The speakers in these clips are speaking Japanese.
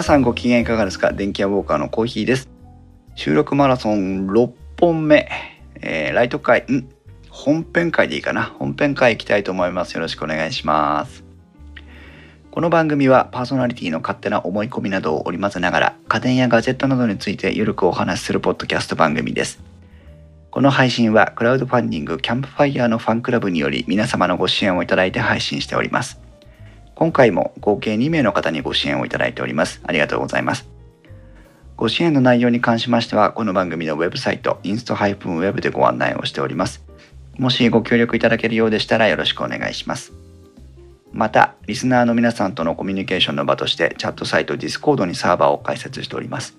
皆さんご機嫌いかがですか？電気屋ウォーカーのコーヒーです。収録マラソン6本目、えー、ライト会。ん。本編会でいいかな。本編会行きたいと思います。よろしくお願いします。この番組はパーソナリティの勝手な思い込みなどを織り交ぜながら家電やガジェットなどについてゆるくお話しするポッドキャスト番組です。この配信はクラウドファンディングキャンプファイヤーのファンクラブにより皆様のご支援をいただいて配信しております。今回も合計2名の方にご支援をいただいております。ありがとうございます。ご支援の内容に関しましては、この番組のウェブサイト、インスト -web でご案内をしております。もしご協力いただけるようでしたらよろしくお願いします。また、リスナーの皆さんとのコミュニケーションの場として、チャットサイト Discord にサーバーを開設しております。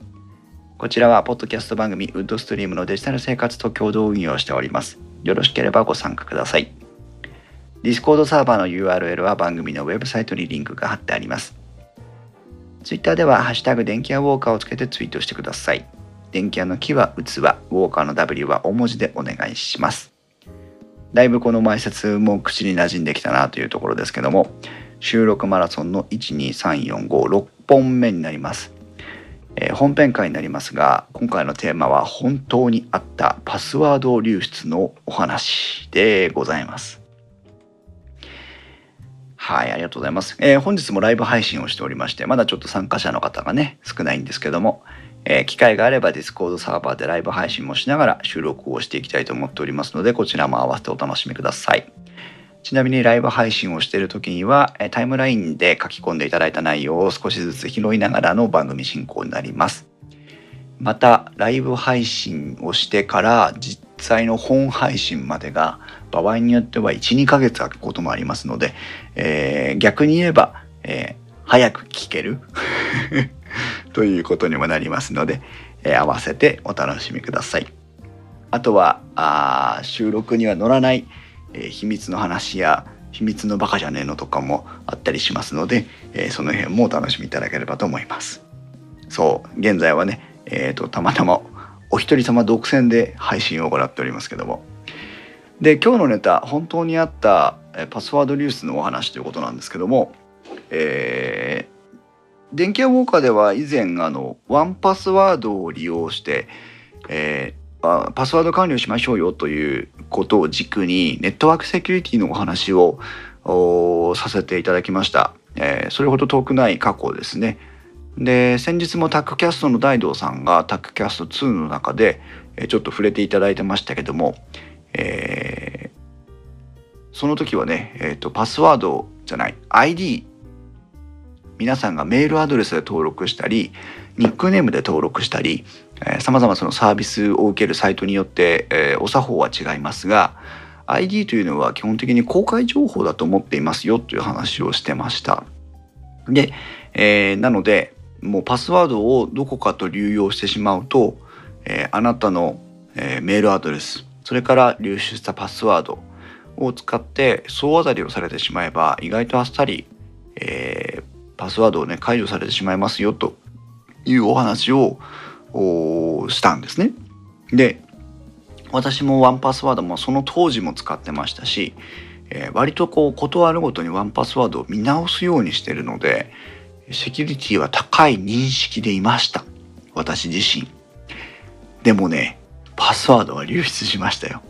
こちらは、ポッドキャスト番組、ウッドストリームのデジタル生活と共同運用しております。よろしければご参加ください。Discord サーバーの URL は番組のウェブサイトにリンクが貼ってあります。Twitter では、ハッシュタグ電気屋ウォーカーをつけてツイートしてください。電気屋の木は器、ウォーカーの W は大文字でお願いします。だいぶこの前説も口に馴染んできたなというところですけども、収録マラソンの12345本目になります。えー、本編会になりますが今回のテーマは本当にあったパスワード流出のお話でございます。はい、ありがとうございます。えー、本日もライブ配信をしておりまして、まだちょっと参加者の方がね、少ないんですけども、えー、機会があれば Discord サーバーでライブ配信もしながら収録をしていきたいと思っておりますので、こちらも合わせてお楽しみください。ちなみにライブ配信をしている時には、タイムラインで書き込んでいただいた内容を少しずつ拾いながらの番組進行になります。また、ライブ配信をしてから実際の本配信までが場合によっては1、2ヶ月空くこともありますので、えー、逆に言えば、えー、早く聞ける ということにもなりますので、えー、合わせてお楽しみください。あとはあ収録には乗らない、え、秘密の話や秘密のバカじゃねえのとかもあったりしますので、え、その辺もお楽しみいただければと思います。そう現在はね、えーと、とたまたまお一人様独占で配信を行っておりますけどもで今日のネタ本当にあったパスワード流出のお話ということなんですけども、えー、電気屋ウォーカーでは以前あのワンパスワードを利用して、えー、パスワード管理をしましょうよということを軸にネットワークセキュリティのお話をさせていただきました、えー、それほど遠くない過去ですね。で先日もタックキャストの大道さんがタックキャスト2の中でちょっと触れていただいてましたけどもえー、その時はね、えーと、パスワードじゃない ID 皆さんがメールアドレスで登録したりニックネームで登録したりさまざまそのサービスを受けるサイトによって、えー、お作法は違いますが ID というのは基本的に公開情報だと思っていますよという話をしてました。で、えー、なのでもうパスワードをどこかと流用してしまうと、えー、あなたの、えー、メールアドレスそれから流出したパスワードを使って総当たりをされてしまえば意外とあっさり、えー、パスワードをね解除されてしまいますよというお話をしたんですね。で私もワンパスワードもその当時も使ってましたし、えー、割とこう断るごとにワンパスワードを見直すようにしてるのでセキュリティは高い認識でいました私自身でもねパスワードが流出しましたよ。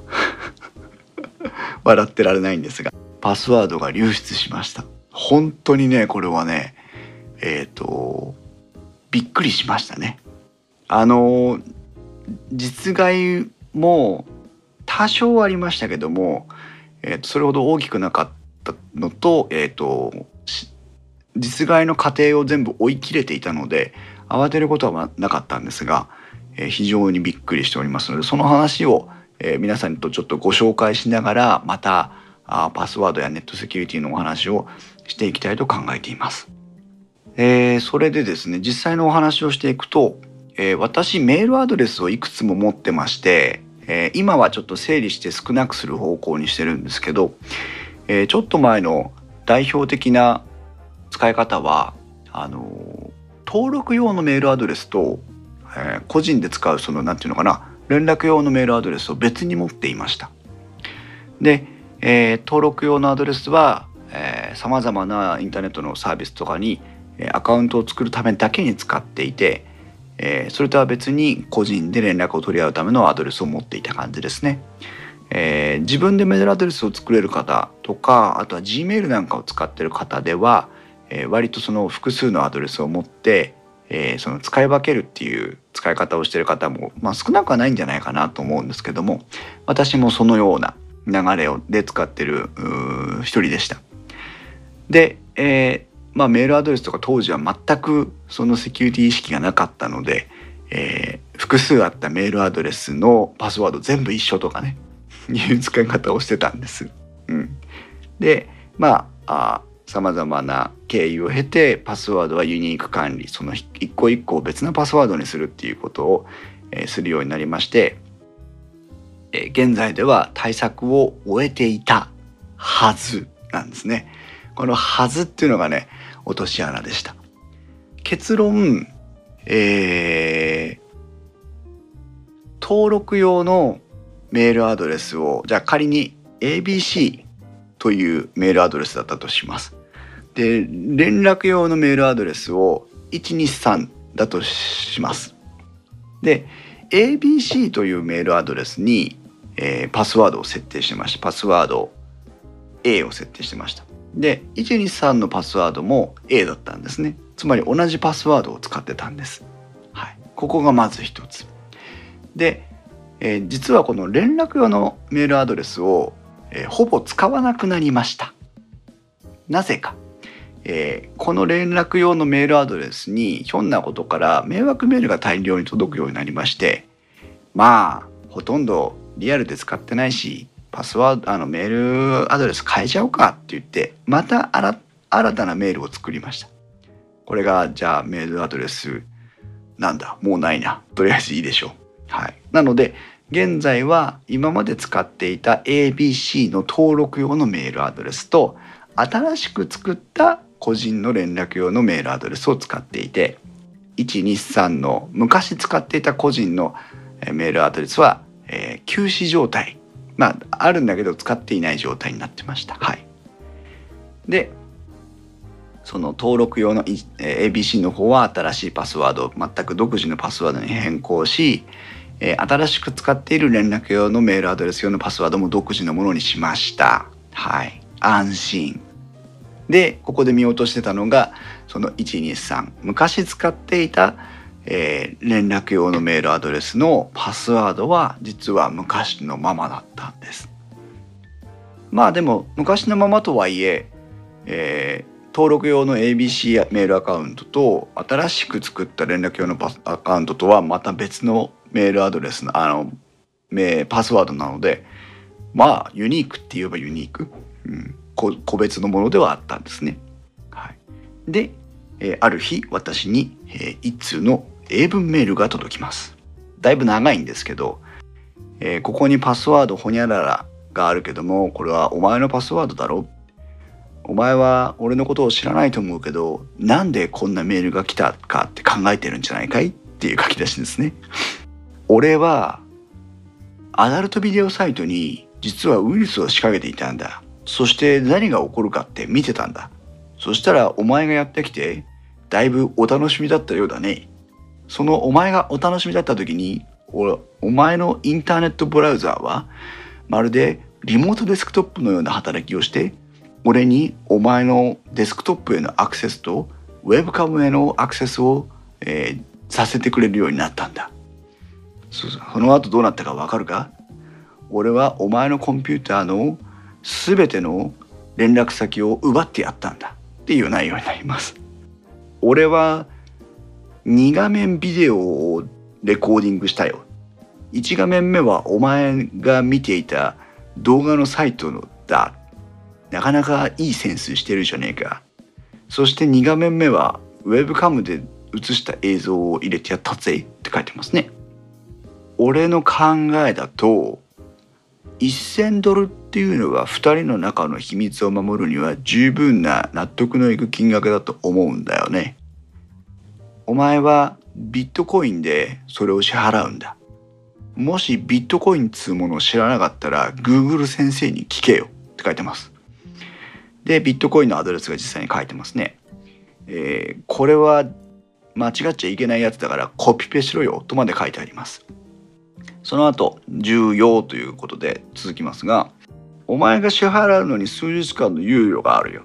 笑ってられないんですが。パスワードが流出しました。本当にねこれはねえっ、ー、とびっくりしましたね。あの実害も多少ありましたけども、えー、とそれほど大きくなかったのと,、えーと実害の過程を全部追い切れていたので慌てることはなかったんですがえ非常にびっくりしておりますのでその話を、え皆さんとちょっとご紹介しながらまたあパスワードやネットセキュリティのお話をしていきたいと考えています。えー、それでですね実際のお話をしていくと、えー、私メールアドレスをいくつも持ってまして、えー、今はちょっと整理して少なくする方向にしてるんですけど、えちょっと前の代表的な使い方はあの登録用のメールアドレスとえー、個人で使うその何て言うのかな連絡用のメールアドレスを別に持っていましたで、えー、登録用のアドレスはさまざまなインターネットのサービスとかにアカウントを作るためだけに使っていて、えそれとは別に個人で連絡を取り合うためのアドレスを持っていた感じですね。えー、自分でメールアドレスを作れる方とかあとは Gmail なんかを使ってる方では、えー、割とその複数のアドレスを持って、えー、その使い分けるっていう使い方をしてる方も、まあ、少なくはないんじゃないかなと思うんですけども私もそのような流れをで使ってる一人でした。で、えーまあ、メールアドレスとか当時は全くそのセキュリティ意識がなかったので、えー、複数あったメールアドレスのパスワード全部一緒とかね いう使い方をしてたんです。うん、でまあさまざまな経緯を経てパスワードはユニーク管理その一個一個を別なパスワードにするっていうことを、えー、するようになりまして、えー、現在では対策を終えていたはずなんですね。この「はず」っていうのがね落とし穴でした。結論、えー、登録用のメールアドレスをじゃあ仮に ABC というメールアドレスだったとします。で連絡用のメールアドレスを123だとします。で ABC というメールアドレスに、えー、パスワードを設定してました。パスワード A を設定してました。で123のパスワードも A だったんですね。つまり同じパスワードを使ってたんです。はい、ここがまず一つ。でえー、実はこの連絡用のメールアドレスを、えー、ほぼ使わなくなりました。なぜか、えー、この連絡用のメールアドレスにひょんなことから迷惑メールが大量に届くようになりましてまあほとんどリアルで使ってないしパスワードあのメールアドレス変えちゃおうかって言ってまた新たなメールを作りました。これがじゃあメールアドレスなんだもうないなとりあえずいいでしょう。はい、なので現在は今まで使っていた ABC の登録用のメールアドレスと新しく作った個人の連絡用のメールアドレスを使っていて123の昔使っていた個人のメールアドレスは、えー、休止状態まああるんだけど使っていない状態になってました。はい、でその登録用の ABC の方は新しいパスワード全く独自のパスワードに変更しえ、新しく使っている連絡用のメールアドレス用のパスワードも独自のものにしました。はい。安心。で、ここで見落としてたのが、その123。昔使っていた、えー、連絡用のメールアドレスのパスワードは実は昔のままだったんです。まあでも昔のままとはいええー、登録用の ABC メールアカウントと新しく作った連絡用のアカウントとはまた別のメールアドレスのあのパスワードなのでまあユニークって言えばユニーク、うん、個別のものではあったんですね。はい、で、えー、ある日私に、えー、一通の英文メールが届きます。だいぶ長いんですけど、えー、ここにパスワードほにゃららがあるけどもこれはお前のパスワードだろ？お前は俺のことを知らないと思うけどなんでこんなメールが来たかって考えてるんじゃないかい？っていう書き出しですね。俺はアダルトビデオサイトに実はウイルスを仕掛けていたんだ。そして何が起こるかって見てたんだ。そしたらお前がやってきてだいぶお楽しみだったようだね。そのお前がお楽しみだった時におお前のインターネットブラウザーはまるでリモートデスクトップのような働きをして俺にお前のデスクトップへのアクセスとウェブカムへのアクセスを、えー、させてくれるようになったんだ。その後どうなったかわかるか？俺はお前のコンピューターの全ての連絡先を奪ってやったんだっていう内容になります。俺は2画面ビデオをレコーディングしたよ。1画面目はお前が見ていた動画のサイトのだ。なかなかいいセンスしてるじゃねえか。そして2画面目はウェブカムで映した映像を入れてやったぜって書いてますね。俺の考えだと1,000ドルっていうのは2人の中の秘密を守るには十分な納得のいく金額だと思うんだよね。お前はビットコインでそれを支払うんだ。もしビットコインっつうものを知らなかったら Google 先生に聞けよって書いてます。で、ビットコインのアドレスが実際に書いてますね。えー、これは間違っちゃいけないやつだからコピペしろよとまで書いてありますその後重要ということで続きますがお前が支払うのに数日間の猶予があるよ。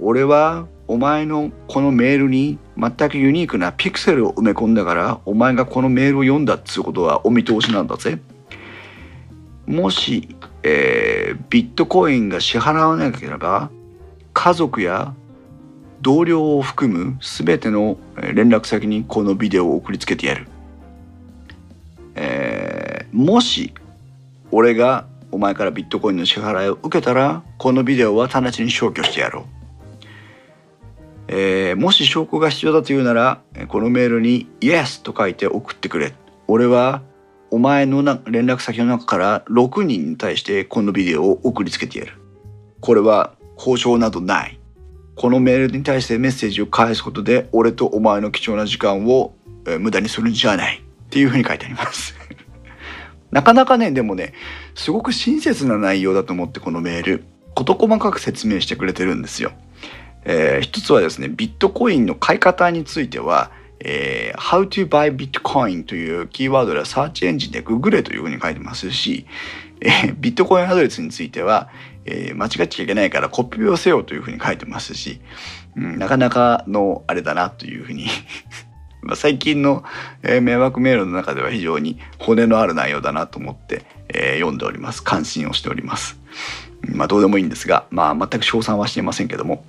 俺はお前のこのメールに全くユニークなピクセルを埋め込んだからお前がこのメールを読んだっつうことはお見通しなんだぜ。もし、えー、ビットコインが支払わなければ家族や同僚を含む全ての連絡先にこのビデオを送りつけてやる、えー、もし俺がお前からビットコインの支払いを受けたらこのビデオは直ちに消去してやろう、えー、もし証拠が必要だというならこのメールに「Yes」と書いて送ってくれ。俺はお前のな連絡先の中から6人に対してこのビデオを送りつけてやる。これは交渉などない。このメールに対してメッセージを返すことで俺とお前の貴重な時間を、えー、無駄にするんじゃない。っていうふうに書いてあります。なかなかねでもねすごく親切な内容だと思ってこのメール事細かく説明してくれてるんですよ。えー、一つはですねビットコインの買い方については、えー、How to buy Bitcoin というキーワードでサーチエンジンでググれというふうに書いてますし、えー、ビットコインアドレスについては、えー、間違っちゃいけないからコピペをせよというふうに書いてますし、うん、なかなかのあれだなというふうに、最近の、えー、迷惑メールの中では非常に骨のある内容だなと思って、えー、読んでおります。感心をしております。まあどうでもいいんですがまあ全く称賛はしていませんけども、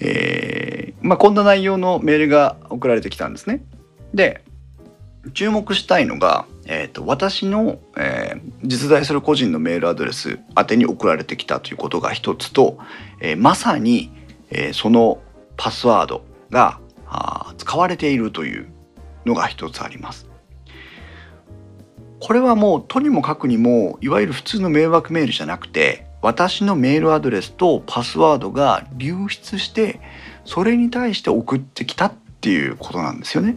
えー、まあこんな内容のメールが送られてきたんですね。で注目したいのが、えーと、私の、えー、実在する個人のメールアドレス宛てに送られてきたということが一つと、えー、まさに、えー、そのパスワードがあ使われているというのが一つあります。これはもうとにもかくにもいわゆる普通の迷惑メールじゃなくて私のメールアドレスとパスワードが流出してそれに対して送ってきたっていうことなんですよね。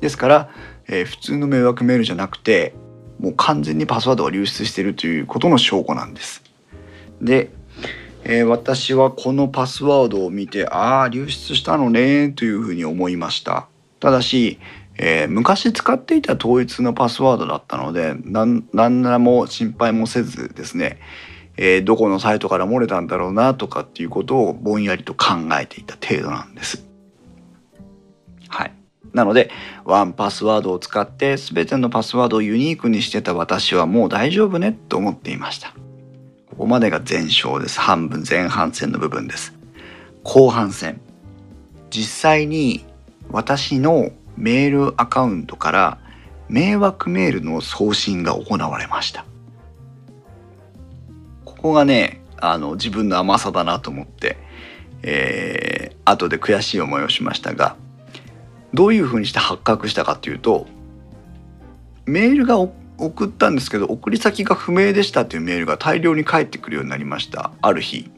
ですから、えー、普通の迷惑メールじゃなくてもう完全にパスワードが流出しているということの証拠なんです。でえー、私はこのパスワードを見てああ流出したのねというふうに思いました。ただし、えー、昔使っていた統一のパスワードだったので何らも心配もせずですね、えー、どこのサイトから漏れたんだろうなとかっていうことをぼんやりと考えていた程度なんです。はい。なのでワンパスワードを使って全てのパスワードをユニークにしてた私はもう大丈夫ねと思っていました。ここまでが前哨です。半分前半戦の部分です。後半戦。実際に私のメールアカウントから迷惑メールの送信が行われました。ここがね、あの自分の甘さだなと思って、えー、後で悔しい思いをしましたが、どういうふうにして発覚したかというと、メールが送ったんですけど送り先が不明でしたというメールが大量に返ってくるようになりました。ある日。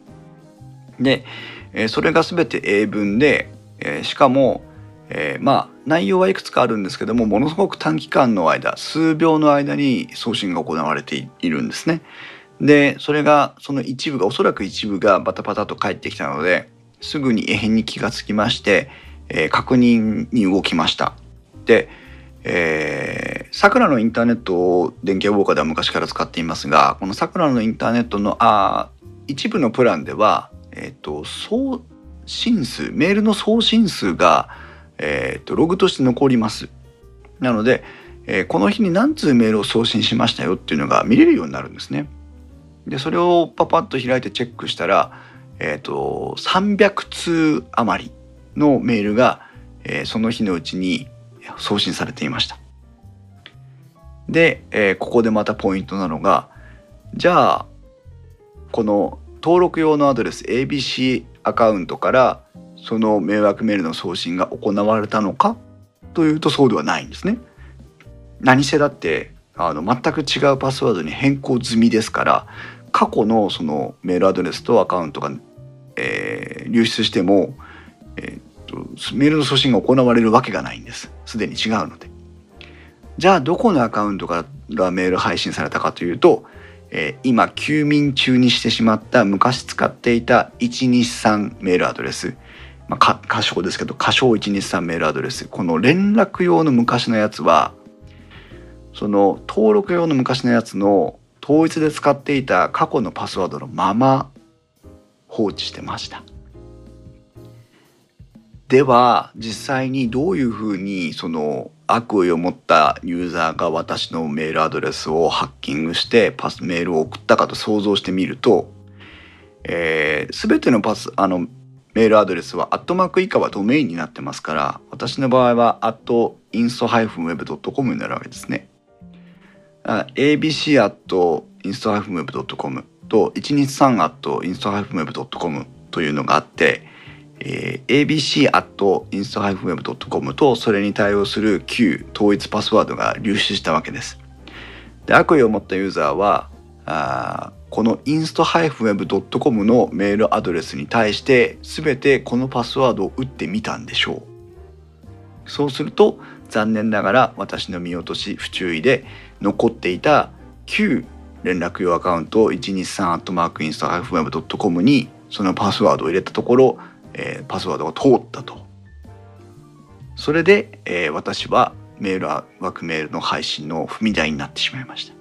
で、えそれが全て英文で、えしかも、え、まあ内容はいくつかあるんですけどもものすごく短期間の間数秒の間に送信が行われているんですね。でそれがその一部がおそらく一部がバタバタと返ってきたのですぐに異変に気がつきまして、え、確認に動きました。でえー、さくらのインターネットを電気ウォーカーでは昔から使っていますがこのさくらのインターネットのあ一部のプランでは、えーと、送信数メールの送信数が、えーと、ログとして残ります。なので、えー、この日に何通メールを送信しましたよっていうのが見れるようになるんですね。でそれをパパッと開いてチェックしたら、えーと、と300通余りのメールが、えー、その日のうちに送信されていました。で、えー、ここでまたポイントなのがじゃあこの登録用のアドレス ABC アカウントからその迷惑メールの送信が行われたのか？というとそうではないんですね。何せだってあの全く違うパスワードに変更済みですから過去のそのメールアドレスとアカウントが、えー、流出しても、えー、メールの送信が行われるわけがないんです。すでに違うので。じゃあどこのアカウントからメール配信されたかというと、えー、今休眠中にしてしまった昔使っていた123メールアドレス、まあ、仮称ですけど仮称123メールアドレス。この連絡用の昔のやつはその登録用の昔のやつの統一で使っていた過去のパスワードのまま放置してました。では実際にどういうふうにその悪意を持ったユーザーが私のメールアドレスをハッキングしてパスメールを送ったかと想像してみると、えー、全てのパスあのメールアドレスはアットマーク以下はドメインになってますから私の場合はアットインスト -web.com になるわけですね。abc アットインスト -web.com と123アットインスト -web.com というのがあって、えー、abc アットインスト -web.com とそれに対応する旧統一パスワードが流出したわけです。で悪意を持ったユーザーはあこの inst-web.com のメールアドレスに対して全てこのパスワードを打ってみたんでしょうそうすると残念ながら私の見落とし不注意で残っていた旧連絡用アカウント 123-inst-web.com にそのパスワードを入れたところ、えー、パスワードが通ったと。それで、えー、私はメール枠メールの配信の踏み台になってしまいました。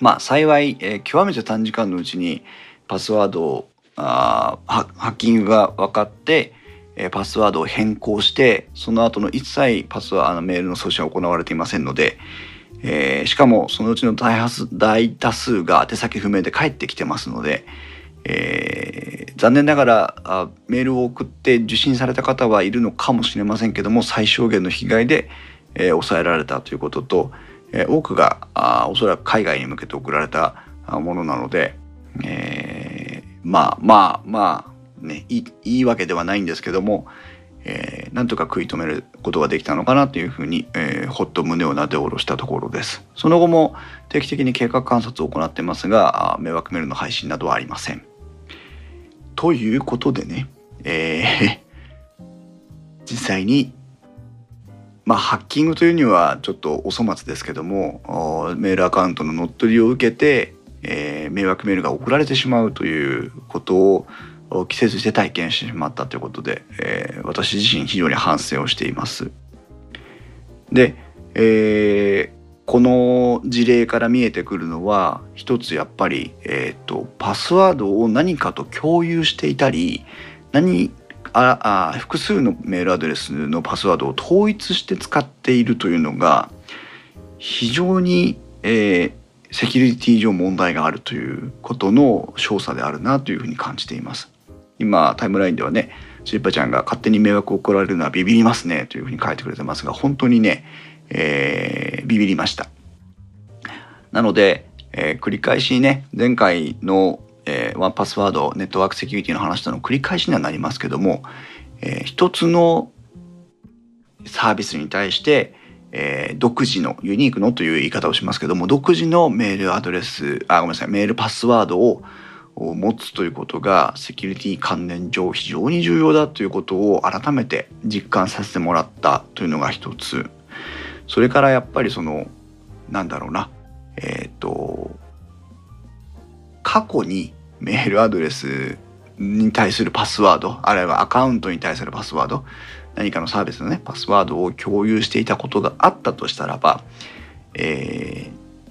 まあ幸い、えー、極めて短時間のうちにパスワードをあハッキングが分かって、えー、パスワードを変更してその後の一切パスワードメールの送信は行われていませんので、えー、しかもそのうちの大大多数が宛先不明で返ってきてますので、えー、残念ながらあメールを送って受信された方はいるのかもしれませんけども最小限の被害で、えー、抑えられたということとえ多くがあおそらく海外に向けて送られたものなので、えー、まあまあまあねいいいわけではないんですけども、えー、なんとか食い止めることができたのかなというふうに、えー、ほっと胸をなで下ろしたところです。その後も定期的に計画観察を行ってますが迷惑メールの配信などはありません。ということでね、えー、実際にまあ、ハッキングというにはちょっとお粗末ですけどもメールアカウントの乗っ取りを受けて、えー、迷惑メールが送られてしまうということを季節して体験してしまったということで、えー、私自身非常に反省をしています。で、え、この事例から見えてくるのは一つやっぱり、えーとパスワードを何かと共有していたり何ああ複数のメールアドレスのパスワードを統一して使っているというのが非常に、えー、セキュリティ上問題があるということの証左であるなというふうに感じています。今タイムラインではねスリッパちゃんが勝手に迷惑を送られるのはビビりますねというふうに書いてくれてますが本当にね、えー、ビビりました。なので、えー、繰り返しね前回のえー、ワンパスワードネットワークセキュリティの話との繰り返しにはなりますけども、えー、一つのサービスに対して、えー、独自のユニークのという言い方をしますけども独自のメールアドレスあごめんなさいメールパスワードを持つということがセキュリティ関連上非常に重要だということを改めて実感させてもらったというのが一つそれからやっぱりそのなんだろうなえっ、ー、と過去にメールアドレスに対するパスワードあるいはアカウントに対するパスワード何かのサービスのねパスワードを共有していたことがあったとしたらば、え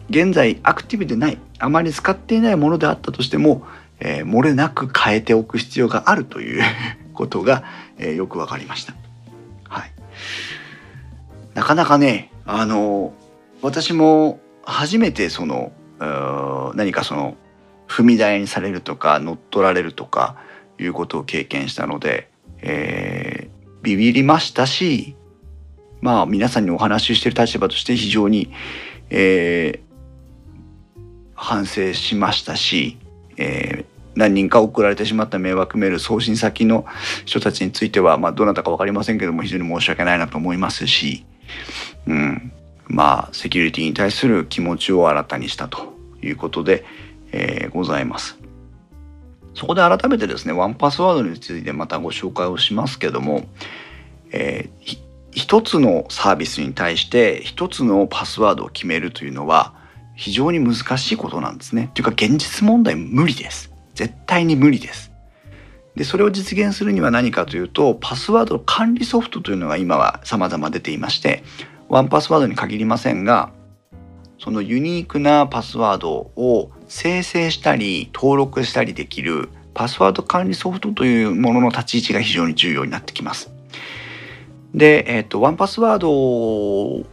ー、現在アクティブでないあまり使っていないものであったとしても、えー、漏れなく変えておく必要があるという ことが、えー、よく分かりました。はい、なかなかねあの私も初めてその何かその踏み台にされるとか乗っ取られるとかいうことを経験したので、えー、ビビりましたしまあ皆さんにお話ししてる立場として非常に、えー、反省しましたし、えー、何人か送られてしまった迷惑メール送信先の人たちについては、まあ、どなたか分かりませんけども非常に申し訳ないなと思いますし、うん、まあセキュリティに対する気持ちを新たにしたということで、えー、ございます。そこで改めてですね、ワンパスワードについてまたご紹介をしますけども、えー、一つのサービスに対して一つのパスワードを決めるというのは非常に難しいことなんですね。というか現実問題無理です。絶対に無理です。でそれを実現するには何かというとパスワード管理ソフトというのが今は様々出ていましてワンパスワードに限りませんがそのユニークなパスワードを生成したり登録したりできるパスワード管理ソフトというものの立ち位置が非常に重要になってきます。で、えっ、と、ワンパスワード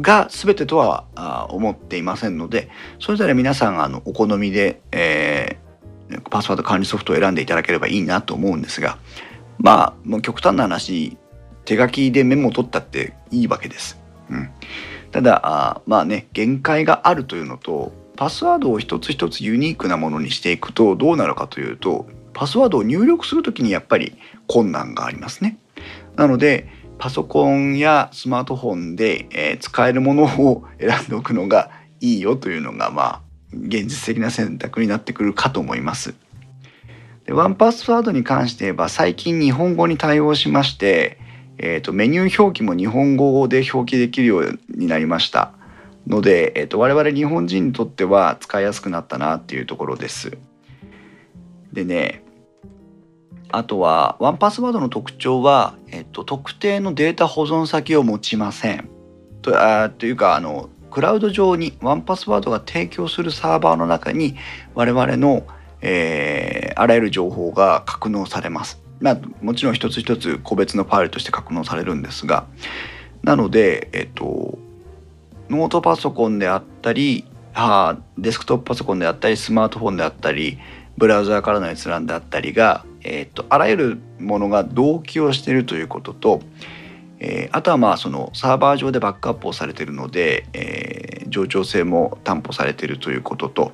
が全てとは思っていませんので、それぞれ皆さんあのお好みで、えー、パスワード管理ソフトを選んでいただければいいなと思うんですが、まあ、もう極端な話、手書きでメモを取ったっていいわけです。うん、ただあ、まあね、限界があるというのと、パスワードを一つ一つユニークなものにしていくとどうなるかというとパスワードを入力する時にやっぱり困難がありますね。なのでパソコンやスマートフォンで、えー、使えるものを選んでおくのがいいよというのがまあ現実的な選択になってくるかと思います。でワンパスワードに関して言えば最近日本語に対応しまして、えーと、メニュー表記も日本語で表記できるようになりました。ので、えーと、我々日本人にとっては使いやすくなったなっていうところです。でねあとはワンパスワードの特徴は、えっと、特定のデータ保存先を持ちません。とあというかあのクラウド上にワンパスワードが提供するサーバーの中に我々の、えー、あらゆる情報が格納されます。まあ、もちろん一つ一つ個別のファイルとして格納されるんですがなので、えっと、ノートパソコンであったりあデスクトップパソコンであったりスマートフォンであったりブラウザーからの閲覧であったりが、えーと、あらゆるものが同期をしているということと、えー、あとはまあそのサーバー上でバックアップをされているので、えー、冗長性も担保されているということと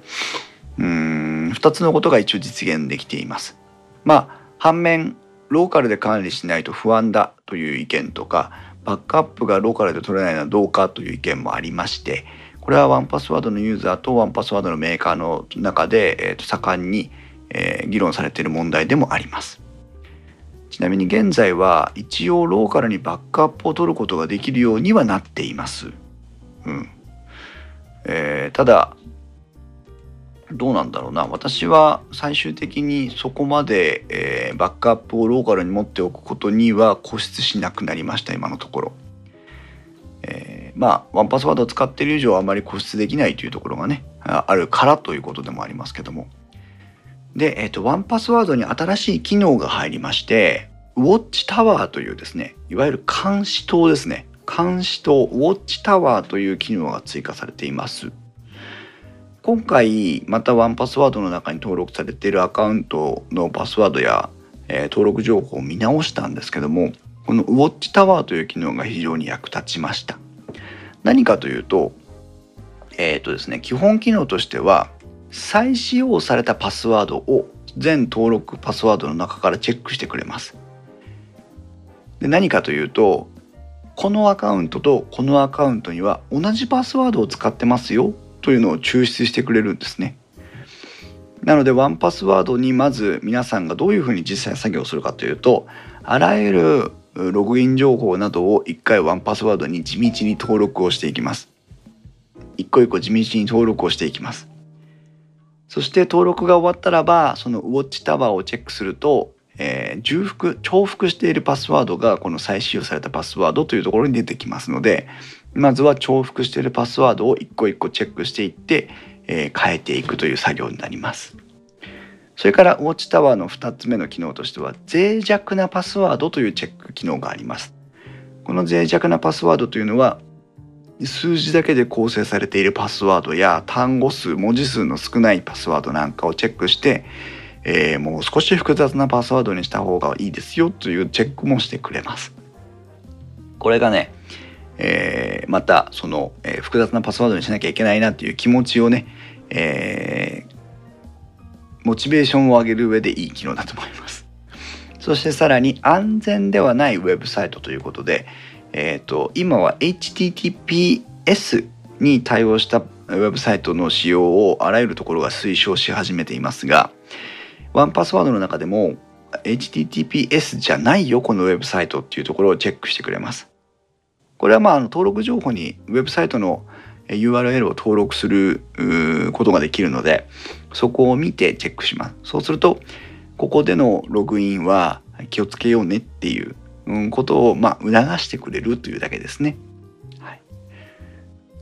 うん2つのことが一応実現できています。まあ反面ローカルで管理しないと不安だという意見とかバックアップがローカルで取れないのはどうかという意見もありましてこれはワンパスワードのユーザーとワンパスワードのメーカーの中で、えー、と盛んに、えー、議論されている問題でもあります。ちなみに現在は一応ローカルにバックアップを取ることができるようにはなっています。うんえー、ただどうなんだろうな私は最終的にそこまで、えー、バックアップをローカルに持っておくことには固執しなくなりました今のところ。えー、まあワンパスワードを使っている以上あまり固執できないというところがねあるからということでもありますけども。で、えーと、ワンパスワードに新しい機能が入りましてウォッチタワーというですねいわゆる監視塔ですね監視塔ウォッチタワーという機能が追加されています。今回またワンパスワードの中に登録されているアカウントのパスワードや、えー、登録情報を見直したんですけどもこのウォッチタワーという機能が非常に役立ちました何かというとえっ、ー、とですね基本機能としては再使用されたパスワードを全登録パスワードの中からチェックしてくれますで何かというとこのアカウントとこのアカウントには同じパスワードを使ってますよというのを抽出してくれるんですね。なのでワンパスワードにまず皆さんがどういうふうに実際作業するかというとあらゆるログイン情報などを一回ワンパスワードに地道に登録をしていきます。一個一個地道に登録をしていきます。そして登録が終わったらばそのウォッチタワーをチェックすると、えー、重複重複しているパスワードがこの再使用されたパスワードというところに出てきますのでまずは重複しているパスワードを一個一個チェックしていって、えー、変えていくという作業になります。それからウォッチタワーの2つ目の機能としては脆弱なパスワードというチェック機能があります。この脆弱なパスワードというのは数字だけで構成されているパスワードや単語数文字数の少ないパスワードなんかをチェックして、えー、もう少し複雑なパスワードにした方がいいですよというチェックもしてくれます。これがねえー、またその、えー、複雑なパスワードにしなきゃいけないなっていう気持ちをね、え、モチベーションを上げる上でいい機能だと思います。そしてさらに安全ではないウェブサイトということで、えーと、今は HTTPS に対応したウェブサイトの使用をあらゆるところが推奨し始めていますがワンパスワードの中でも HTTPS じゃないよこのウェブサイトっていうところをチェックしてくれます。これはまあ登録情報にウェブサイトの URL を登録することができるのでそこを見てチェックしますそうするとここでのログインは気をつけようねっていうことを、まあ、促してくれるというだけですね。はい、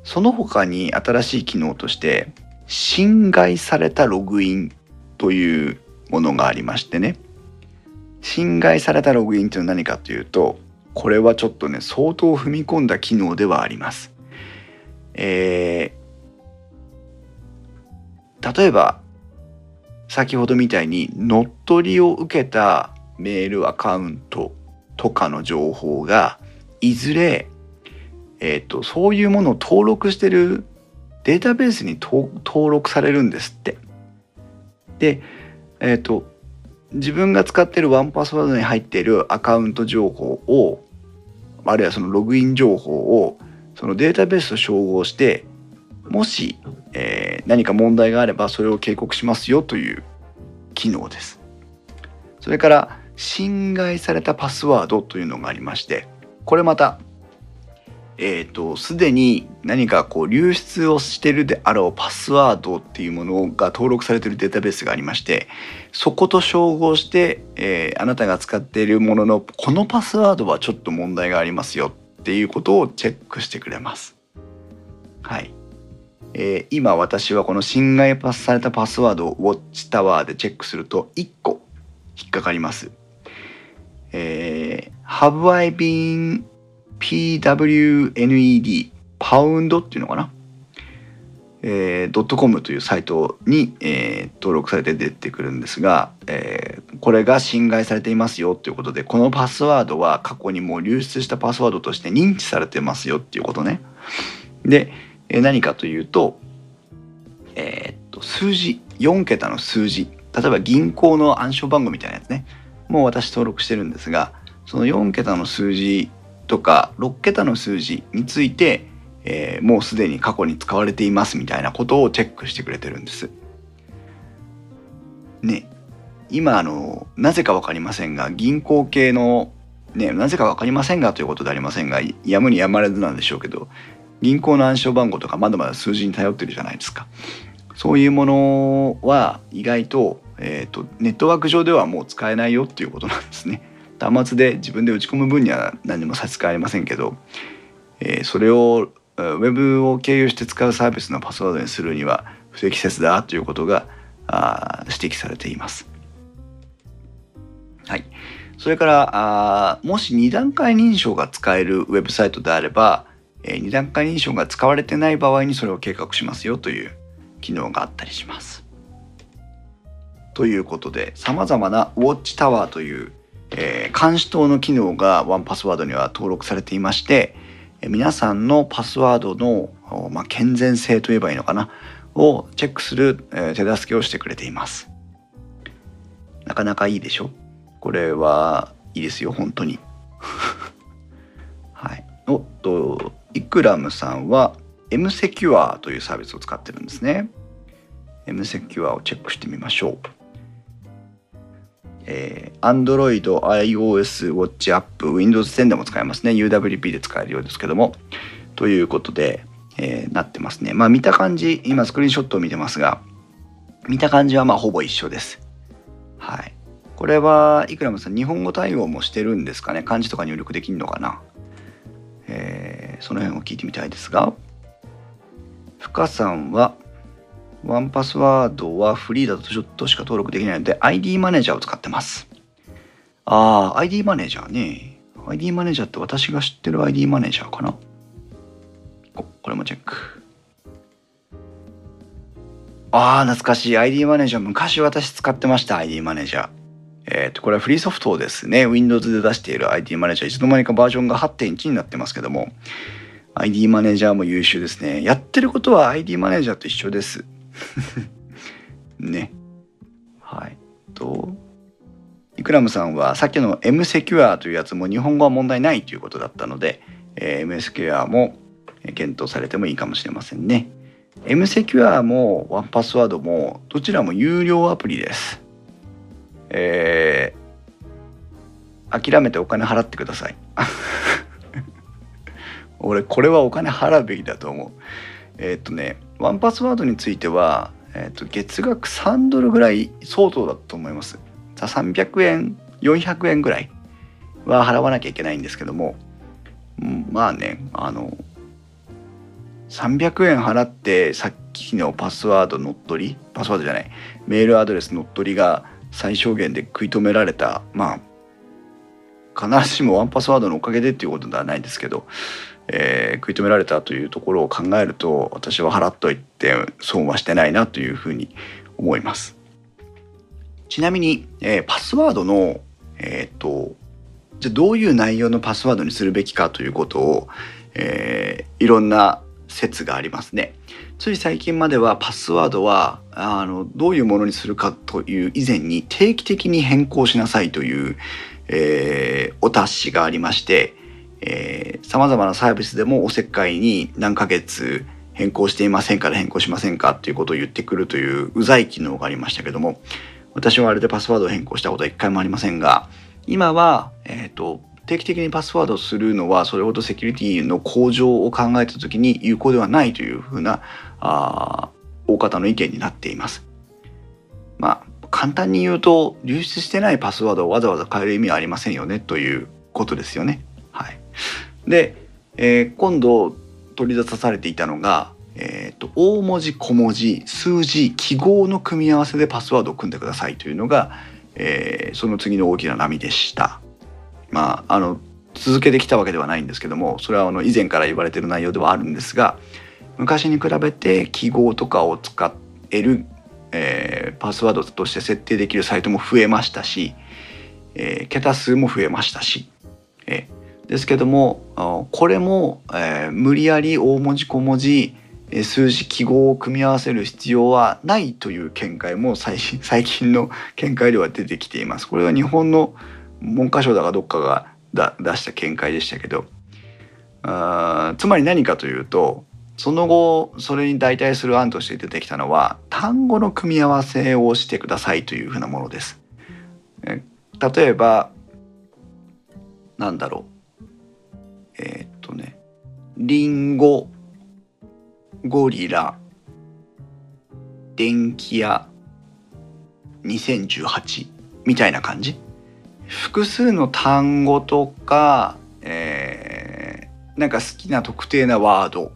その他に新しい機能として侵害されたログインというものがありましてね侵害されたログインというのは何かというとこれはちょっとね相当踏み込んだ機能ではあります。えー、例えば先ほどみたいに乗っ取りを受けたメールアカウントとかの情報がいずれ、えーと、そういうものを登録してるデータベースに登録されるんですって。で、えっ、ー、と自分が使ってるワンパスワードに入っているアカウント情報をあるいはそのログイン情報をそのデータベースと照合してもし、えー、何か問題があればそれを警告しますよという機能です。それから侵害されたパスワードというのがありましてこれまたえっ、ー、とすでに何かこう流出をしてるであろうパスワードっていうものが登録されているデータベースがありましてそこと照合して、えー、あなたが使っているもののこのパスワードはちょっと問題がありますよっていうことをチェックしてくれます。はい。えー、今私はこの侵害パスされたパスワードをウォッチタワーでチェックすると1個引っかかります。えー、Have I been PWNED パウンドっていうのかな、えー、ドットコムというサイトに、えー、登録されて出てくるんですが、えー、これが侵害されていますよということでこのパスワードは過去にもう流出したパスワードとして認知されてますよっていうことね。で、えー、何かというと,、えー、っと数字4桁の数字。例えば銀行の暗証番号みたいなやつね。もう私登録してるんですがその4桁の数字とか6桁の数字について、えー、もうすでに過去に使われていますみたいなことをチェックしてくれてるんです。ね今あのなぜか分かりませんが銀行系のねなぜか分かりませんがということでありませんがやむにやまれずなんでしょうけど銀行の暗証番号とかまだまだ数字に頼ってるじゃないですか。そういうものは意外と,、えーと、ネットワーク上ではもう使えないよっていうことなんですね。端末で自分で打ち込む分には何も差し支えませんけど、えー、それをウェブを経由して使うサービスのパスワードにするには不適切だということがあ指摘されています。はい、それからあもし2段階認証が使えるウェブサイトであれば、えー、2段階認証が使われてない場合にそれを計画しますよという機能があったりします。ということでさまざまなウォッチタワーというえー、監視等の機能がワンパスワードには登録されていまして、皆さんのパスワードの、まあ、健全性といえばいいのかなをチェックする、えー、手助けをしてくれています。なかなかいいでしょ？これはいいですよ本当に。はい。おっとイクラムさんは M セキュアというサービスを使ってるんですね。M セキュアをチェックしてみましょう。えー、Android、iOS、Watch App、Windows 10でも使えますね。UWP で使えるようですけども。ということで、えー、なってますね。まあ見た感じ、今スクリーンショットを見てますが、見た感じはまあほぼ一緒です。はい。これはいくらもさん、日本語対応もしてるんですかね漢字とか入力できるのかなえー、その辺を聞いてみたいですが、深さんは、ワンパスワードはフリーだとちょっとしか登録できないので ID マネージャーを使ってます。ああ、ID マネージャーね。ID マネージャーって私が知ってる ID マネージャーかな？ここれもチェック。ああ、懐かしい。ID マネージャー。昔私使ってました。ID マネージャー。えっ、ー、と、これはフリーソフトですね。Windows で出している ID マネージャー。いつの間にかバージョンが8.1になってますけども、ID マネージャーも優秀ですね。やってることは ID マネージャーと一緒です。ね。はい。と、イクラムさんはさっきの M セキュアというやつも日本語は問題ないということだったので、えー、M セキュアも検討されてもいいかもしれませんね。M セキュアもワンパスワードもどちらも有料アプリです。えー、諦めてお金払ってください。俺これはお金払うべきだと思う。えー、っとねワンパスワードについては、えー、と月額3ドルぐらい相当だと思います。300円400円ぐらいは払わなきゃいけないんですけども、まあねあの300円払ってさっきのパスワード乗っ取りパスワードじゃないメールアドレス乗っ取りが最小限で食い止められたまあ必ずしもワンパスワードのおかげでっていうことではないんですけど、えー、食い止められたというところを考えると私は払っといて損はしてないなというふうに思います。ちなみに、えー、パスワードのえっ、とじゃどういう内容のパスワードにするべきかということを、えー、いろんな説がありますね。つい最近まではパスワードはあのどういうものにするかという以前に定期的に変更しなさいという、えー、お達しがありましてさまざまなサービスでもおせっかいに何ヶ月変更していませんから変更しませんかっていうことを言ってくるといううざい機能がありましたけども私はあれでパスワードを変更したことは一回もありませんが今は、えーと、定期的にパスワードをするのはそれほどセキュリティの向上を考えた時に有効ではないというふうなあ大方の意見になっています。まあ簡単に言うと流出してないパスワードをわざわざ変える意味はありませんよねということですよね。で、えー、今度取り出されていたのが、えーと、大文字小文字数字記号の組み合わせでパスワードを組んでくださいというのが、えー、その次の大きな波でした。まああの続けてきたわけではないんですけどもそれはあの以前から言われてる内容ではあるんですが昔に比べて記号とかを使える、えー、パスワードとして設定できるサイトも増えましたし、えー、桁数も増えましたし、えー、ですけどもこれも、えー、無理やり大文字小文字数字記号を組み合わせる必要はないという見解も最 最近の見解では出てきています。これは日本の文科省だかどっかが出した見解でしたけどあつまり何かというとその後それに代替する案として出てきたのは単語の組み合わせをしてくださいというふうなものです。え例えばなんだろうえー、っとねリンゴゴリラ電気屋2018みたいな感じ？複数の単語とか、えー、なんか好きな特定なワード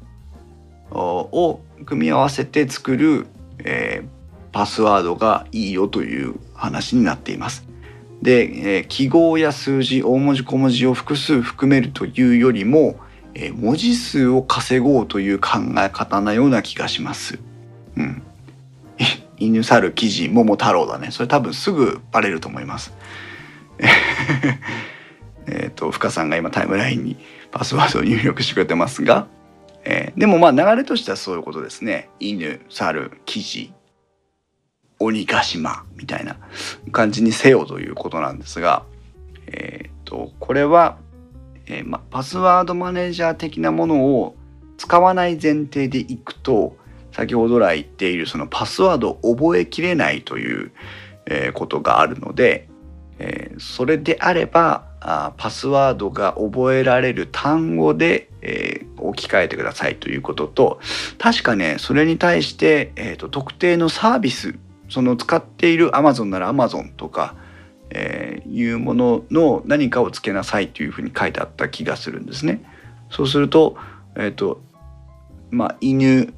を組み合わせて作る、えー、パスワードがいいよという話になっています。で、えー、記号や数字大文字小文字を複数含めるというよりも、えー、文字数を稼ごうという考え方なような気がします。うん。犬猿記事桃太郎だね。それ多分すぐバレると思います。えっと深さんが今タイムラインにパスワードを入力してくれてますが、えー、でもまあ流れとしてはそういうことですね。犬猿記事鬼ヶ島みたいな感じにせよということなんですが、えっ、とこれはえー、ま、パスワードマネージャー的なものを使わない前提でいくと先ほど来言っているそのパスワードを覚えきれないという、えー、ことがあるので、え、それであればあパスワードが覚えられる単語で、えー、置き換えてくださいということと確かねそれに対して、えーと、特定のサービスその使っている Amazon なら Amazon とかえー、いうものの何かをつけなさいというふうに書いてあった気がするんですね。そうすると,、えーとまあ、犬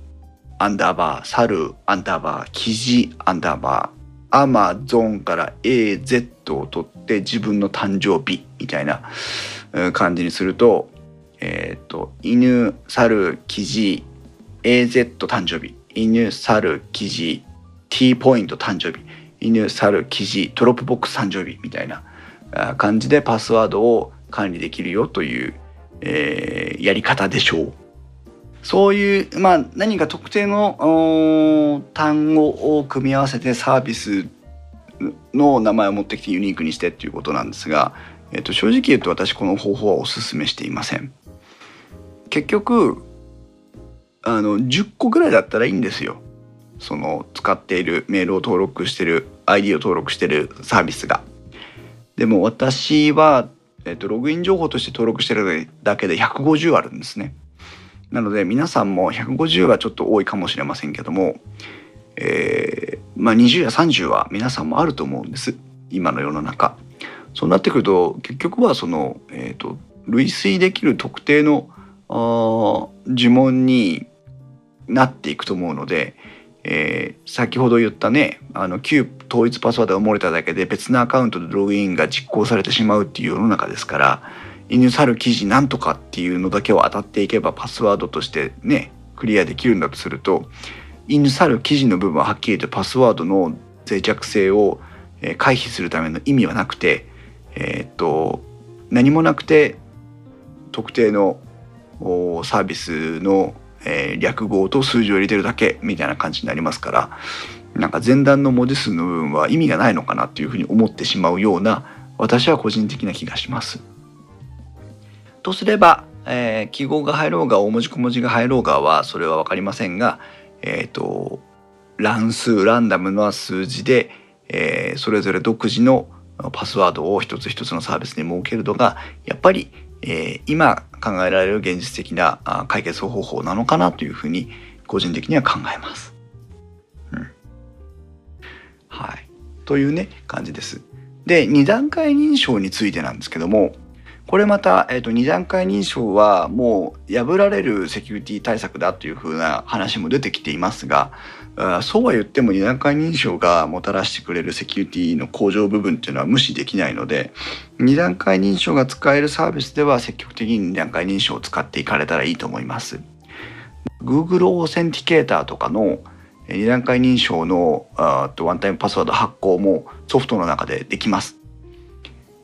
アンダーバー猿アンダーバーキジアンダーバーアマゾンから AZ を取って自分の誕生日みたいな感じにすると,、えーと、犬猿キジ AZ 誕生日犬猿キジ T ポイント誕生日犬猿キジドロップボックス誕生日みたいな感じでパスワードを管理できるよという、えー、やり方でしょう。そういう、まあ、何か特定の単語を組み合わせてサービスの名前を持ってきてユニークにしてっていうことなんですが、えっと、正直言うと私この方法はおすすめしていません。結局あの10個ぐらいだったらいいんですよ。その使っているメールを登録してる ID を登録してるサービスが。でも私は、えっと、ログイン情報として登録してるだけで150あるんですね。なので皆さんも150はちょっと多いかもしれませんけども、えー、まあ、20や30は皆さんもあると思うんです。今の世の中そうなってくると結局はその、えーと、類推できる特定のあ呪文になっていくと思うので、えー、先ほど言ったねあの旧統一パスワードが漏れただけで別のアカウントでログインが実行されてしまうっていう世の中ですから犬猿記事なんとかっていうのだけを当たっていけばパスワードとしてねクリアできるんだとすると犬猿記事の部分ははっきりとパスワードの脆弱性を回避するための意味はなくてえー、っと何もなくて特定のサービスの、えー、略語と数字を入れてるだけみたいな感じになりますからなんか前段の文字数の部分は意味がないのかなっていうふうに思ってしまうような私は個人的な気がします。とすれば、えー、記号が入ろうが大文字小文字が入ろうがはそれは分かりませんが、えーと、乱数ランダムな数字で、えー、それぞれ独自のパスワードを一つ一つのサービスに設けるのがやっぱり、えー、今考えられる現実的な解決方法なのかなというふうに個人的には考えます。うん、はい。というね感じです。で2段階認証についてなんですけどもこれまた、えーと、2段階認証はもう破られるセキュリティ対策だというふうな話も出てきていますがそうは言っても2段階認証がもたらしてくれるセキュリティの向上部分っていうのは無視できないので2段階認証が使えるサービスでは積極的に2段階認証を使っていかれたらいいと思います。Google オーセンティケーターとかの2段階認証のとワンタイムパスワード発行もソフトの中でできます。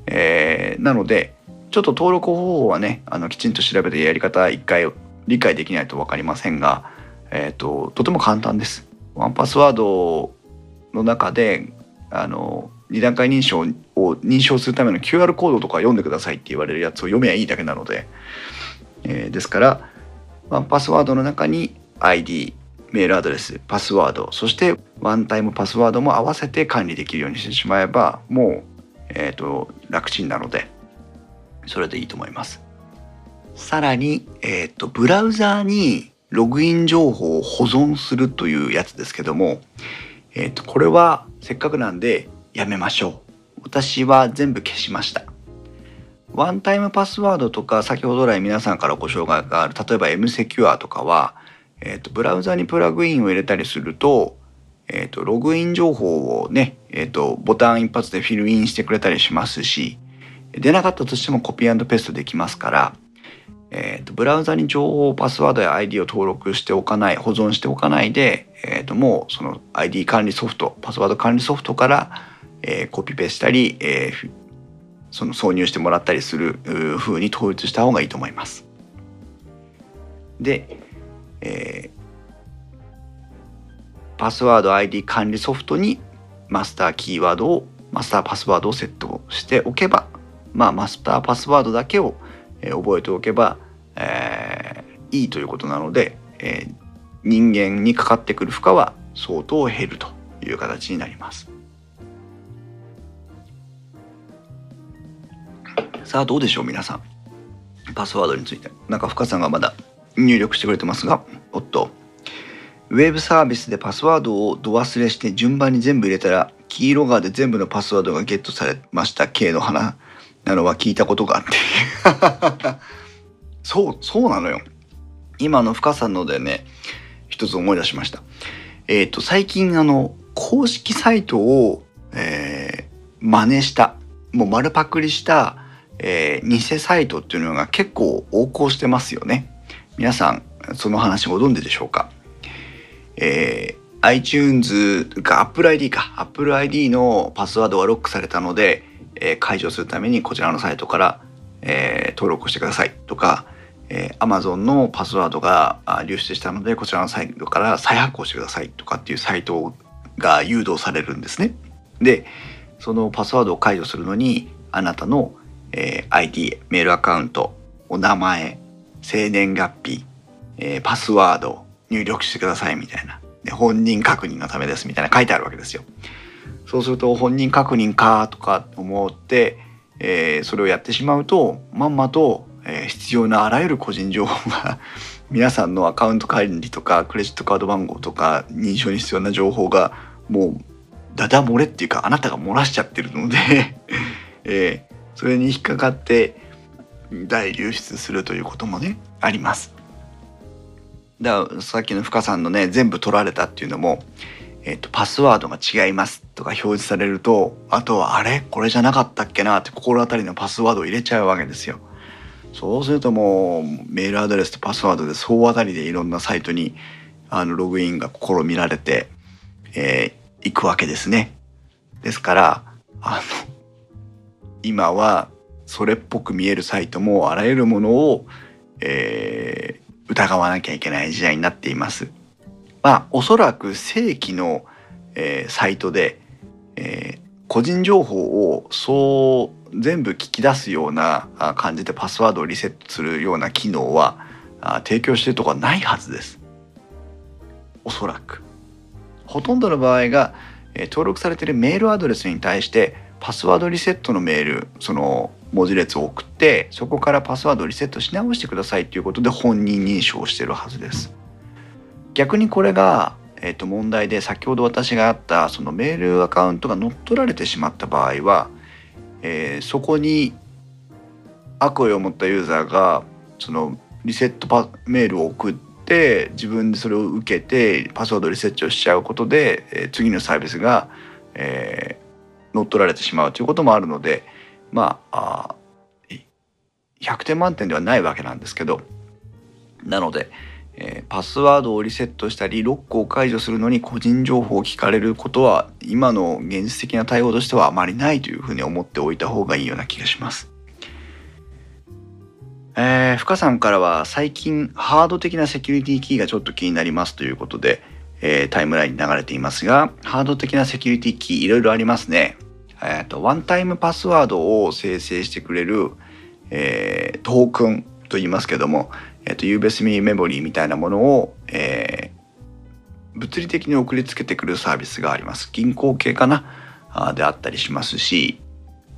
えー、なのでちょっと登録方法はねあのきちんと調べてやり方一回理解できないと分かりませんが、えーととても簡単です。ワンパスワードの中であの2段階認証を認証するための QR コードとか読んでくださいって言われるやつを読めばいいだけなので、えー、ですからワンパスワードの中に ID メールアドレスパスワードそしてワンタイムパスワードも合わせて管理できるようにしてしまえばもう、えーと、楽ちんなのでそれでいいと思います。さらに、えーとブラウザーにログイン情報を保存するというやつですけども、えー、とこれはせっかくなんでやめましょう私は全部消しましたワンタイムパスワードとか先ほど来皆さんからご紹介がある例えば M セキュアとかは、えー、とブラウザにプラグインを入れたりすると,、えー、とログイン情報をね、えー、とボタン一発でフィルインしてくれたりしますし出なかったとしてもコピーペーストできますからえーと、ブラウザに情報パスワードや ID を登録しておかない保存しておかないで、えーと、もうその ID 管理ソフトパスワード管理ソフトから、えー、コピペしたり、えー、その挿入してもらったりする風に統一した方がいいと思います。で、えー、パスワード ID 管理ソフトにマスターキーワードをマスターパスワードをセットしておけばまあマスターパスワードだけを覚えておけば、えー、いいということなので、えー、人間にかかってくる負荷は相当減るという形になります。さあどうでしょう皆さん。パスワードについて。なんか深さんがまだ入力してくれてますが。おっと。ウェブサービスでパスワードをど忘れして順番に全部入れたら黄色側で全部のパスワードがゲットされました系の花なのは聞いたことがあって。そうそうなのよ。今の深さのでね一つ思い出しました。えっ、ー、と最近あの公式サイトを、えー、真似したもう丸パクリした、えー、偽サイトっていうのが結構横行してますよね。皆さんその話ご存知でしょうか？えー iTunes か Apple ID か。Apple ID のパスワードがロックされたのでえ、解除するためにこちらのサイトから、え、登録してくださいとか、えー、Amazon のパスワードが流出したのでこちらのサイトから再発行してくださいとかっていうサイトが誘導されるんですね。でそのパスワードを解除するのにあなたの、え、ID メールアカウントお名前生年月日、え、パスワード入力してくださいみたいな本人確認のためですみたいな書いてあるわけですよ。そうすると本人確認かとか思って、えー、それをやってしまうとまんまと、えー、必要なあらゆる個人情報が 皆さんのアカウント管理とかクレジットカード番号とか認証に必要な情報がもうダダ漏れっていうかあなたが漏らしちゃってるので えー、それに引っかかって大流出するということもねあります。だからさっきの深さんのね全部取られたっていうのも、えーと、パスワードが違いますとか表示されるとあとはあれ？これじゃなかったっけな？って心当たりのパスワードを入れちゃうわけですよ。そうするともうメールアドレスとパスワードで総当たりでいろんなサイトにあのログインが試みられて、えー、いくわけですね。ですからあの今はそれっぽく見えるサイトもあらゆるものを、えー、疑わなきゃいけない時代になっています。まあおそらく正規の、えー、サイトで、えー、個人情報をそう全部聞き出すような感じでパスワードをリセットするような機能は提供してるとこはないはずです。おそらく。ほとんどの場合が、えー、登録されてるメールアドレスに対してパスワードリセットのメールその文字列を送ってそこからパスワードをリセットし直してくださいということで本人認証してるはずです。逆にこれが、えー、と問題で先ほど私があったそのメールアカウントが乗っ取られてしまった場合は、えー、そこに悪意を持ったユーザーがそのリセットパメールを送って自分でそれを受けてパスワードリセットしちゃうことで、えー、次のサービスが、えー、乗っ取られてしまうということもあるのでまああ100点満点ではないわけなんですけどなので、えー、パスワードをリセットしたりロックを解除するのに個人情報を聞かれることは今の現実的な対応としてはあまりないというふうに思っておいた方がいいような気がします。えー、深さんからは最近ハード的なセキュリティキーがちょっと気になりますということで、えー、タイムラインに流れていますがハード的なセキュリティキーいろいろありますね。えーと、ワンタイムパスワードを生成してくれる、えー、トークンと言いますけども、えーと、USB メモリーみたいなものを、えー、物理的に送りつけてくるサービスがあります。銀行系かな？あであったりしますし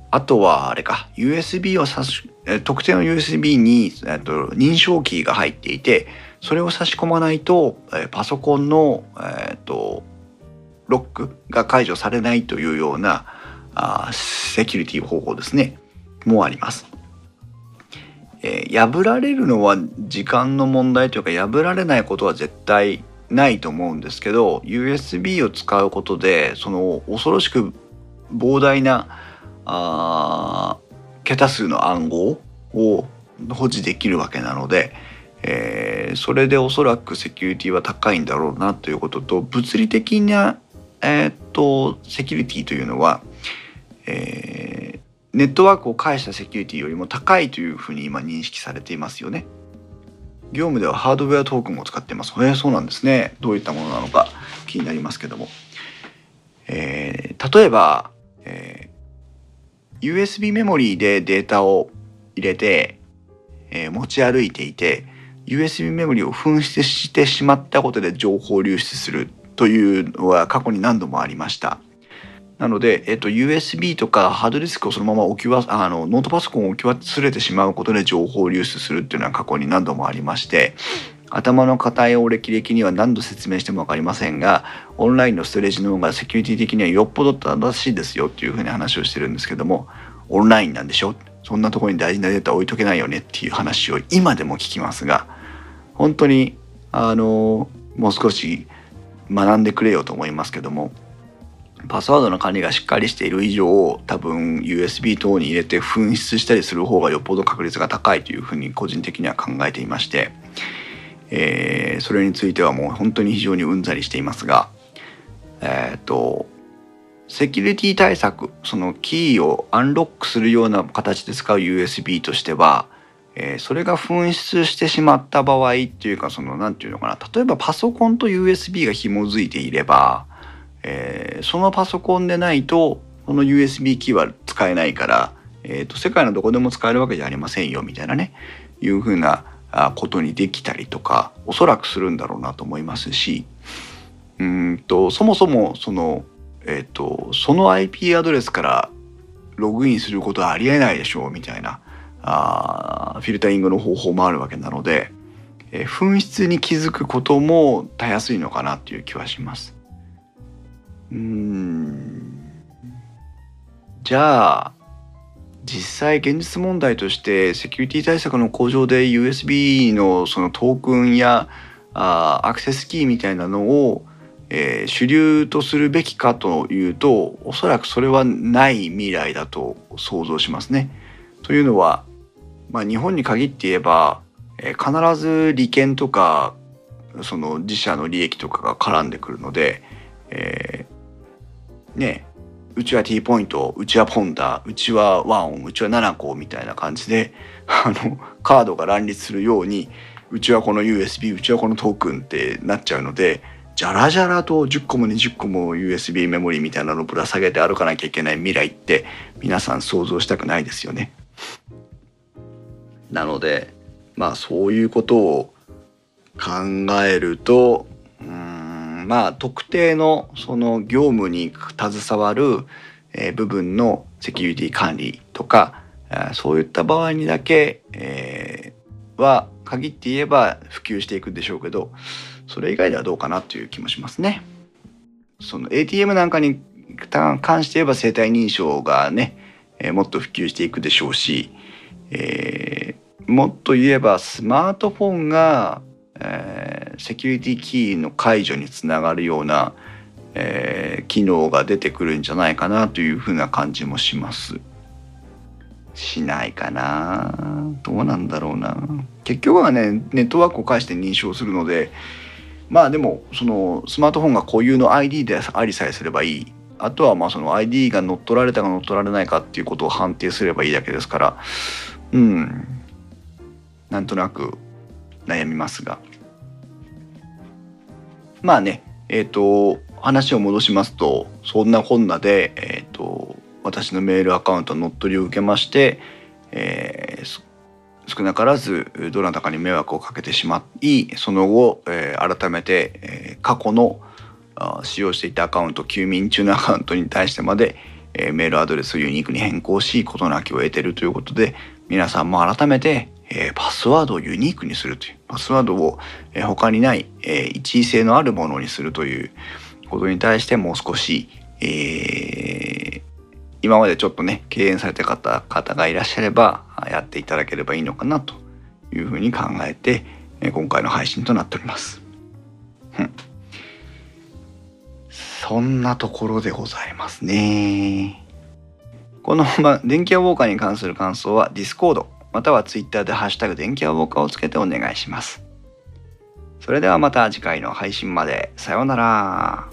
あとはあれか USB を差し特定の USB に、えーと、認証キーが入っていてそれを差し込まないと、え、パソコンの、えーとロックが解除されないというようなあセキュリティ方法ですねもあります。えー、破られるのは時間の問題というか破られないことは絶対ないと思うんですけど USB を使うことでその恐ろしく膨大なあ桁数の暗号を保持できるわけなので、えー、それでおそらくセキュリティは高いんだろうなということと物理的な、えー、っとセキュリティというのはえー、ネットワークを介したセキュリティよりも高いというふうに今認識されていますよね。業務ではハードウェアトークンを使ってます。えー、そうなんですね。どういったものなのか気になりますけども。えー、例えば、えー、USB メモリーでデータを入れて、えー、持ち歩いていて USB メモリーを紛失してしまったことで情報流出するというのは過去に何度もありました。なので、えっと、USB とかハードディスクをそのまま置きわあのノートパソコンを置き忘れてしまうことで情報を流出するっていうのは過去に何度もありまして頭の硬いお歴々には何度説明しても分かりませんがオンラインのストレージの方がセキュリティ的にはよっぽど正しいですよっていうふうに話をしてるんですけどもオンラインなんでしょ？そんなところに大事なデータ置いとけないよねっていう話を今でも聞きますが本当にあのもう少し学んでくれよと思いますけどもパスワードの管理がしっかりしている以上多分 USB 等に入れて紛失したりする方がよっぽど確率が高いというふうに個人的には考えていまして、えー、それについてはもう本当に非常にうんざりしていますがえっ、ー、とセキュリティ対策そのキーをアンロックするような形で使う USB としては、えー、それが紛失してしまった場合っていうかその何て言うのかな例えばパソコンと USB が紐づいていればえー、そのパソコンでないとこの USB キーは使えないから、えーと、世界のどこでも使えるわけじゃありませんよみたいなねいうふうなことにできたりとかおそらくするんだろうなと思いますしうんとそもそもその、えーと、その IP アドレスからログインすることはありえないでしょうみたいなあフィルタリングの方法もあるわけなので、えー、紛失に気づくこともたやすいのかなっていう気はします。うんじゃあ実際現実問題としてセキュリティ対策の向上で USB のそのトークンやあアクセスキーみたいなのを、えー、主流とするべきかというとおそらくそれはない未来だと想像しますね。というのは、まあ、日本に限って言えば、えー、必ず利権とかその自社の利益とかが絡んでくるので、えー、ねうちは T ポイントうちはポンダうちはワンオンうちは7個みたいな感じであのカードが乱立するようにうちはこの USB うちはこのトークンってなっちゃうのでじゃらじゃらと10個も20個も USB メモリみたいなのをぶら下げて歩かなきゃいけない未来って皆さん想像したくないですよね。なのでまあそういうことを考えるとうんまあ特定のその業務に携わる、え、部分のセキュリティ管理とかそういった場合にだけ、え、は限って言えば普及していくんでしょうけどそれ以外ではどうかなという気もしますね。その ATM なんかに関して言えば生体認証がね、え、もっと普及していくでしょうし、えー、もっと言えばスマートフォンが、えー、セキュリティキーの解除につながるような、えー、機能が出てくるんじゃないかなというふうな感じもします。しないかな。どうなんだろうな。結局はねネットワークを介して認証するのでまあでもそのスマートフォンが固有の ID でありさえすればいい。あとはまあその ID が乗っ取られたか乗っ取られないかっていうことを判定すればいいだけですから。うん。なんとなく悩みますが。まあねえっ、ー、と話を戻しますとそんなこんなでえっ、ー、と私のメールアカウント乗っ取りを受けまして、えー、少なからずどなたかに迷惑をかけてしまいその後、えー、改めて、えー、過去の使用していたアカウント休眠中のアカウントに対してまで、えー、メールアドレスをユニークに変更し事なきを得ているということで皆さんも改めて、えー、パスワードをユニークにするというパスワードを、えー、他にない、えー、一位性のあるものにするということに対してもう少し、えー、今までちょっとね敬遠された方方がいらっしゃればやっていただければいいのかなというふうに考えて今回の配信となっております。そんなところでございますね。この、ま、電気屋ウォーカーに関する感想は Discord または Twitter でハッシュタグ電気屋ウォーカーをつけてお願いします。それではまた次回の配信まで。さようなら。